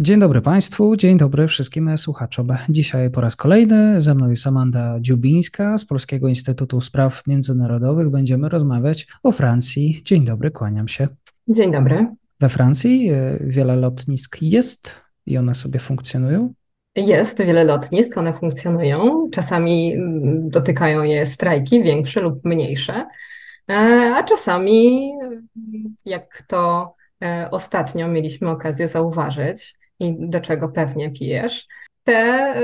Dzień dobry Państwu, dzień dobry wszystkim słuchaczom. Dzisiaj po raz kolejny ze mną jest Amanda Dziubińska z Polskiego Instytutu Spraw Międzynarodowych. Będziemy rozmawiać o Francji. Dzień dobry, kłaniam się. Dzień dobry. We Francji e, wiele lotnisk jest i one sobie funkcjonują? Jest wiele lotnisk, one funkcjonują. Czasami mm, dotykają je strajki, większe lub mniejsze, e, a czasami, jak to e, ostatnio mieliśmy okazję zauważyć, i do czego pewnie pijesz. Te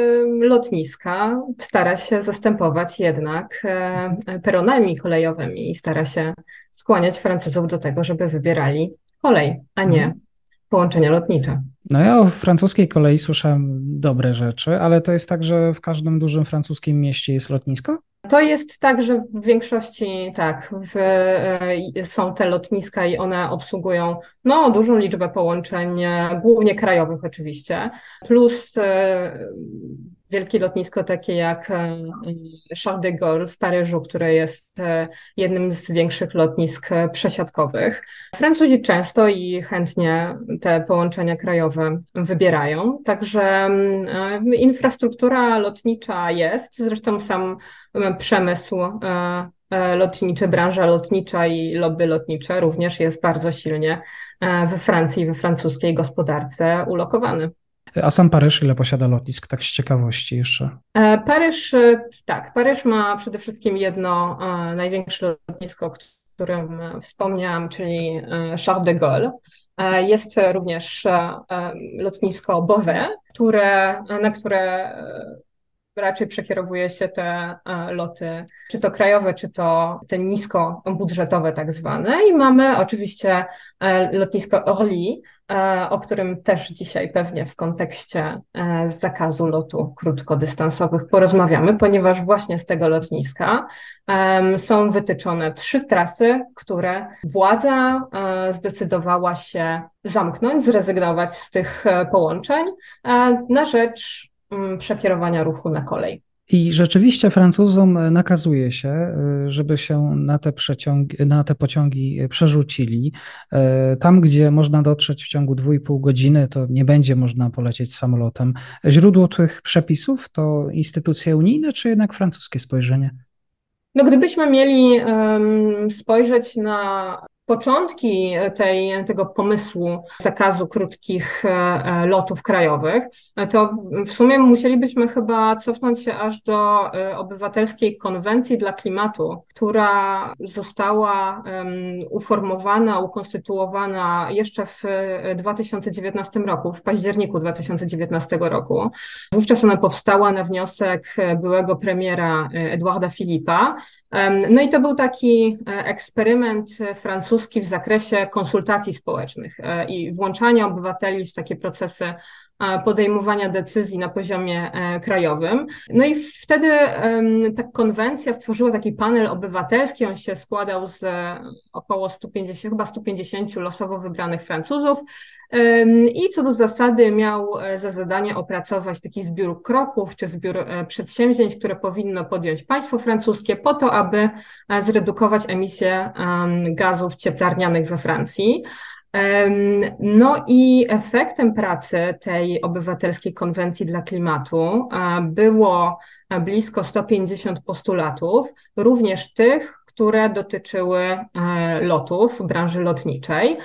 lotniska stara się zastępować jednak e, peronami kolejowymi i stara się skłaniać Francuzów do tego, żeby wybierali kolej, a nie mhm. połączenia lotnicze. No ja o francuskiej kolei słyszałem dobre rzeczy, ale to jest tak, że w każdym dużym francuskim mieście jest lotnisko? To jest tak, że w większości tak, w, e, są te lotniska i one obsługują no, dużą liczbę połączeń, e, głównie krajowych oczywiście, plus e, wielkie lotnisko takie jak Charles de Gaulle w Paryżu, które jest jednym z większych lotnisk przesiadkowych. Francuzi często i chętnie te połączenia krajowe wybierają, także infrastruktura lotnicza jest, zresztą sam przemysł e, e, lotniczy, branża lotnicza i lobby lotnicze również jest bardzo silnie e, we Francji, we francuskiej gospodarce ulokowany. A sam Paryż ile posiada lotnisk, tak z ciekawości jeszcze? Paryż, tak, Paryż ma przede wszystkim jedno największe lotnisko, o którym wspomniałam, czyli Charles de Gaulle. Jest również lotnisko Beauvais, które, na które raczej przekierowuje się te e, loty, czy to krajowe, czy to te niskobudżetowe tak zwane. I mamy oczywiście e, lotnisko Orly, e, o którym też dzisiaj pewnie w kontekście zakazu lotu krótkodystansowych porozmawiamy, ponieważ właśnie z tego lotniska są wytyczone trzy trasy, które władza zdecydowała się zamknąć, zrezygnować z tych połączeń na rzecz Mm, przekierowania ruchu na kolej. I rzeczywiście Francuzom nakazuje się, y, żeby się na te, na te pociągi przerzucili. Y, tam, gdzie można dotrzeć w ciągu 2,5 godziny, to nie będzie można polecieć samolotem. Źródło tych przepisów to instytucje unijne, czy jednak francuskie spojrzenie? No, gdybyśmy mieli um, spojrzeć na początki tej, tego pomysłu zakazu krótkich e, e, lotów krajowych, to w sumie musielibyśmy chyba cofnąć się aż do e, obywatelskiej konwencji dla klimatu, która została uformowana, ukonstytuowana jeszcze w 2019 roku, w październiku 2019 roku. Wówczas ona powstała na wniosek byłego premiera Eduarda Filipa. No i to był taki eksperyment francuski, francuski w zakresie konsultacji społecznych e, i włączania obywateli w takie procesy podejmowania decyzji na poziomie e, krajowym. No i wtedy ta konwencja stworzyła taki panel obywatelski, on się składał z około 150, chyba 150 losowo wybranych Francuzów i co do zasady miał za zadanie opracować taki zbiór kroków czy zbiór przedsięwzięć, które powinno podjąć państwo francuskie po to, aby zredukować emisję gazów cieplarnianych we Francji. No i efektem pracy tej obywatelskiej konwencji dla klimatu było blisko 150 postulatów, również tych, które dotyczyły e, lotów branży lotniczej.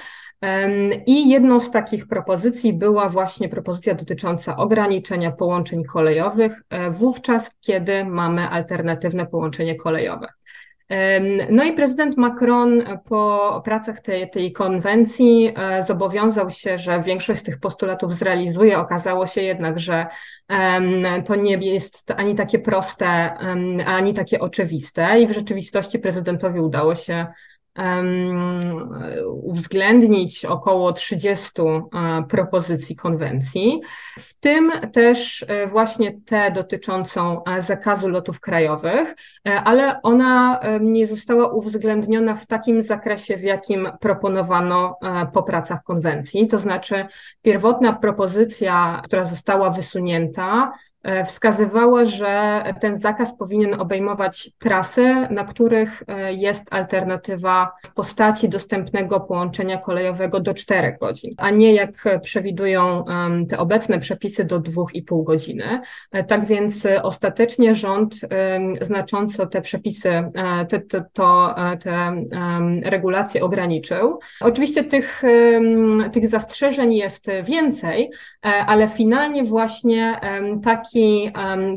I jedną z takich propozycji była właśnie propozycja dotycząca ograniczenia połączeń kolejowych, e, wówczas, kiedy mamy alternatywne połączenie kolejowe. No i prezydent Macron po pracach tej, tej konwencji e, zobowiązał się, że większość z tych postulatów zrealizuje. Okazało się jednak, że to nie jest ani takie proste, ani takie oczywiste i w rzeczywistości prezydentowi udało się uwzględnić około 30 propozycji konwencji, w tym też właśnie tę dotyczącą zakazu lotów krajowych, ale ona nie została uwzględniona w takim zakresie, w jakim proponowano po pracach konwencji. To znaczy, pierwotna propozycja, która została wysunięta, E, wskazywała, że ten zakaz powinien obejmować trasy, na których e, jest alternatywa w postaci dostępnego połączenia kolejowego do 4 godzin, a nie jak przewidują te obecne przepisy do 2,5 godziny. E, tak więc ostatecznie rząd znacząco te przepisy, te, te, to, te regulacje ograniczył. Oczywiście tych, tych zastrzeżeń jest więcej, ale finalnie właśnie taki taki,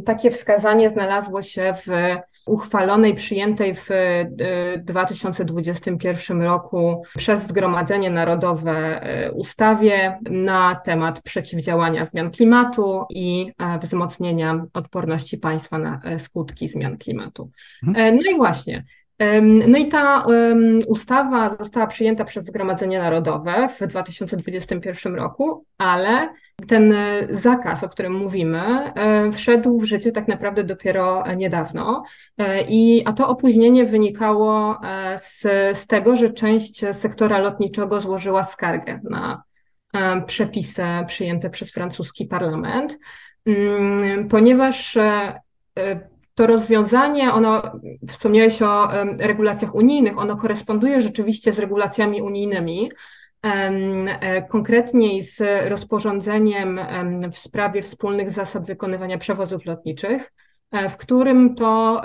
takie wskazanie znalazło się w uchwalonej, przyjętej w 2021 e, roku przez Zgromadzenie Narodowe e, ustawie na temat przeciwdziałania zmian klimatu i e, wzmocnienia odporności państwa na skutki zmian klimatu. Mhm. No i właśnie, no i ta ustawa została przyjęta przez Zgromadzenie Narodowe w 2021 roku, ale ten zakaz, o którym mówimy, wszedł w życie tak naprawdę dopiero niedawno. E, I, a to opóźnienie wynikało e, z, z tego, że część sektora lotniczego złożyła skargę na e, przepisy przyjęte przez francuski parlament, mm, ponieważ to rozwiązanie, ono, wspomniałeś o regulacjach unijnych, ono koresponduje rzeczywiście z regulacjami unijnymi, e, konkretniej z rozporządzeniem w sprawie wspólnych zasad wykonywania przewozów lotniczych, e, w którym to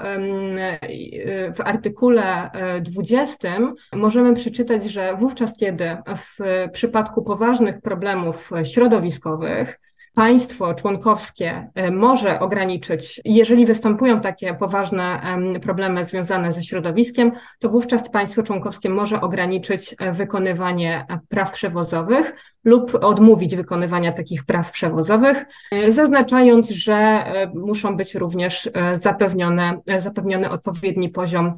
w artykule 20 e, możemy przeczytać, że wówczas, kiedy w przypadku poważnych problemów środowiskowych, państwo członkowskie e, może ograniczyć, jeżeli występują takie poważne problemy związane ze środowiskiem, to wówczas państwo członkowskie może ograniczyć e, wykonywanie e, praw przewozowych lub odmówić wykonywania takich praw przewozowych, zaznaczając, że muszą być również zapewnione, zapewniony odpowiedni poziom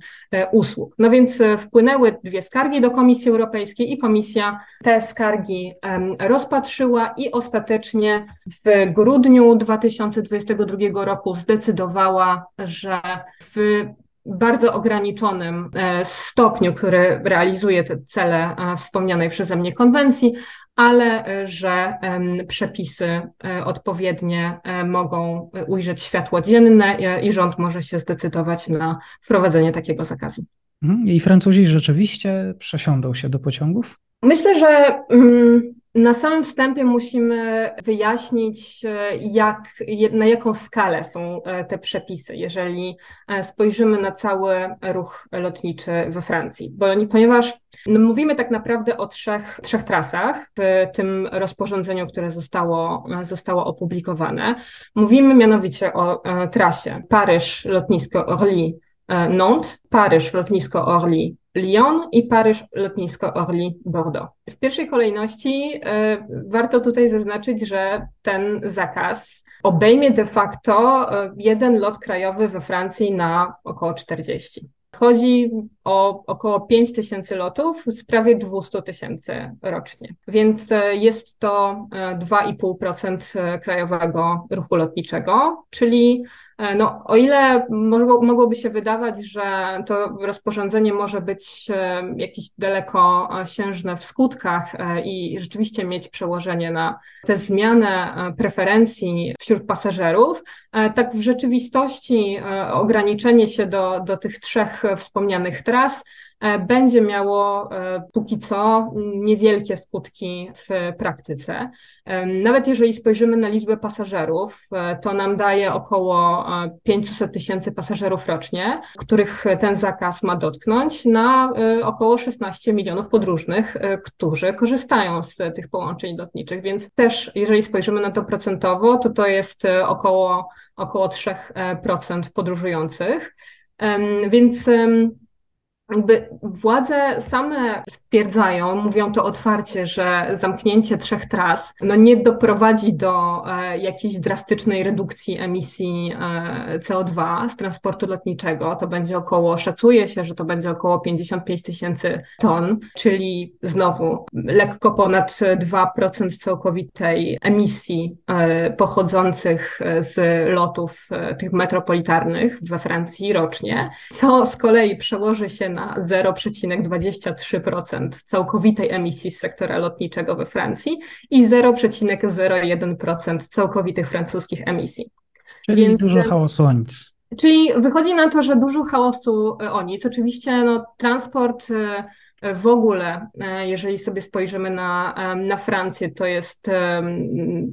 usług. No więc wpłynęły dwie skargi do Komisji Europejskiej i Komisja te skargi rozpatrzyła i ostatecznie w grudniu 2022 roku zdecydowała, że w bardzo ograniczonym e, stopniu, który realizuje te cele e, wspomnianej przeze mnie konwencji, ale e, że przepisy odpowiednie mogą ujrzeć światło dzienne i rząd może się zdecydować na wprowadzenie takiego zakazu. Mhm. I Francuzi rzeczywiście przesiądą się do pociągów? Myślę, że mm, na samym wstępie musimy wyjaśnić, e, jak, na jaką skalę są e, te przepisy, jeżeli e, spojrzymy na cały ruch lotniczy we Francji. Bo, ponieważ no, mówimy tak naprawdę o trzech, trzech trasach w tym rozporządzeniu, które zostało, zostało opublikowane. Mówimy mianowicie o trasie Paryż, lotnisko Orly, Nantes, Paryż, lotnisko Orly, Lyon i Paryż, lotnisko Orly, Bordeaux. W pierwszej kolejności y, warto tutaj zaznaczyć, że ten zakaz obejmie de facto y, jeden lot krajowy we Francji na około 40. Chodzi o około 5 tysięcy lotów z prawie 200 tysięcy rocznie, więc e, jest to 2,5% e, e, krajowego ruchu lotniczego, czyli no, o ile mogło, mogłoby się wydawać, że to rozporządzenie może być jakieś dalekosiężne w skutkach i rzeczywiście mieć przełożenie na tę zmianę preferencji wśród pasażerów, tak w rzeczywistości ograniczenie się do, do tych trzech wspomnianych tras E, będzie miało e, póki co niewielkie skutki w praktyce. E, nawet jeżeli spojrzymy na liczbę pasażerów, to nam daje około 500 tysięcy pasażerów rocznie, których ten zakaz ma dotknąć, na około 16 milionów podróżnych, którzy korzystają z tych połączeń lotniczych. Więc też, jeżeli spojrzymy na to procentowo, to to jest około, około 3% podróżujących. Więc jakby władze same stwierdzają, mówią to otwarcie, że zamknięcie trzech tras no nie doprowadzi do e, jakiejś drastycznej redukcji emisji e, CO2 z transportu lotniczego. To będzie około, szacuje się, że to będzie około 55 tysięcy ton, czyli znowu lekko ponad 2% całkowitej emisji e, pochodzących z lotów e, tych metropolitarnych we Francji rocznie, co z kolei przełoży się na 0,23% całkowitej emisji z sektora lotniczego we Francji i 0,01% całkowitych francuskich emisji. Czyli Więc, dużo hałasu o nic. Czyli wychodzi na to, że dużo chaosu e, o nic. Oczywiście no, transport e, w ogóle, e, jeżeli sobie spojrzymy na, na Francję, to jest,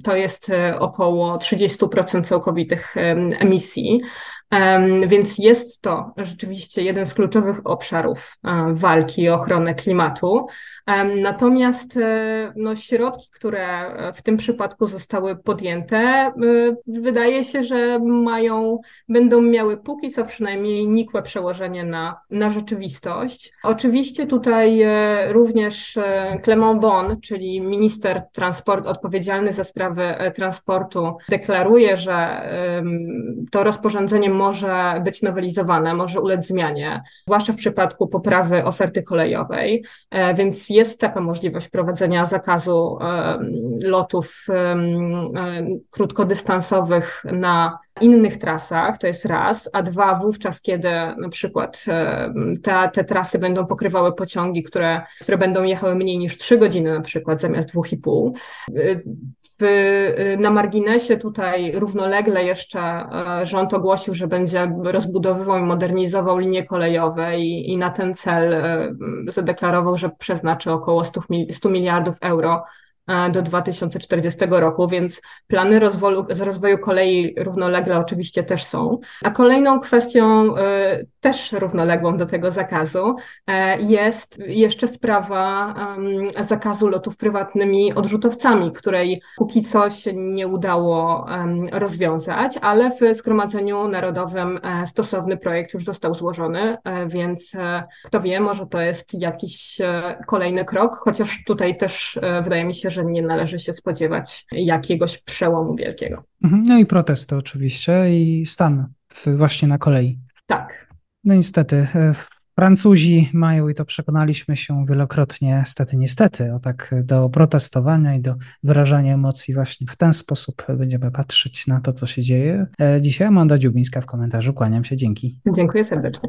to jest około 30% całkowitych emisji. Więc jest to rzeczywiście jeden z kluczowych obszarów walki o ochronę klimatu. Natomiast e, no, środki, które w tym przypadku zostały podjęte, e, wydaje się, że mają, będą miały póki co przynajmniej nikłe przełożenie na, na rzeczywistość. Oczywiście tutaj e, również Clement Bon, czyli minister transportu odpowiedzialny za sprawy transportu, deklaruje, że to rozporządzenie może być nowelizowane, może ulec zmianie, zwłaszcza w przypadku poprawy oferty kolejowej, więc jest taka możliwość prowadzenia zakazu lotów krótkodystansowych na innych trasach, to jest raz, a dwa wówczas, kiedy na przykład te, te trasy będą pokrywały pociągi, które, które będą jechały mniej niż 3 godziny na przykład zamiast 2,5. W, na marginesie tutaj równolegle jeszcze e, rząd ogłosił, że będzie rozbudowywał i modernizował linie kolejowe i, i na ten cel e, zadeklarował, że przeznaczy około 100, 100 miliardów euro E, do 2040 roku, więc plany rozwoju, rozwoju kolei równolegle oczywiście też są. A kolejną kwestią e, też równoległą do tego zakazu e, jest jeszcze sprawa zakazu lotów prywatnymi odrzutowcami, której póki co się nie udało rozwiązać, ale w Zgromadzeniu Narodowym stosowny projekt już został złożony, więc kto wie, może to jest jakiś kolejny krok, chociaż tutaj też wydaje mi się, że nie należy się spodziewać jakiegoś przełomu wielkiego. Mhm. No i protesty oczywiście i stan właśnie na kolei. Tak. No niestety, e, Francuzi mają, i to przekonaliśmy się wielokrotnie, stety, niestety, o tak do protestowania i do wyrażania emocji właśnie w ten sposób będziemy patrzeć na to, co się dzieje. E, dzisiaj Amanda Dziubińska w komentarzu, kłaniam się, dzięki. Dziękuję serdecznie.